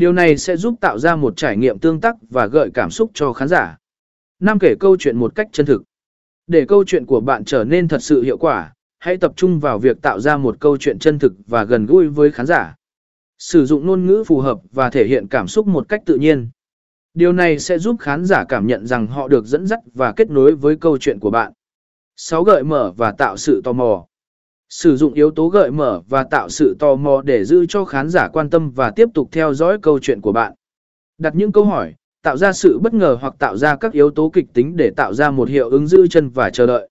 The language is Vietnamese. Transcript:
Điều này sẽ giúp tạo ra một trải nghiệm tương tác và gợi cảm xúc cho khán giả. Năm kể câu chuyện một cách chân thực. Để câu chuyện của bạn trở nên thật sự hiệu quả, hãy tập trung vào việc tạo ra một câu chuyện chân thực và gần gũi với khán giả. Sử dụng ngôn ngữ phù hợp và thể hiện cảm xúc một cách tự nhiên. Điều này sẽ giúp khán giả cảm nhận rằng họ được dẫn dắt và kết nối với câu chuyện của bạn. 6. Gợi mở và tạo sự tò mò. Sử dụng yếu tố gợi mở và tạo sự tò mò để giữ cho khán giả quan tâm và tiếp tục theo dõi câu chuyện của bạn. Đặt những câu hỏi, tạo ra sự bất ngờ hoặc tạo ra các yếu tố kịch tính để tạo ra một hiệu ứng giữ chân và chờ đợi.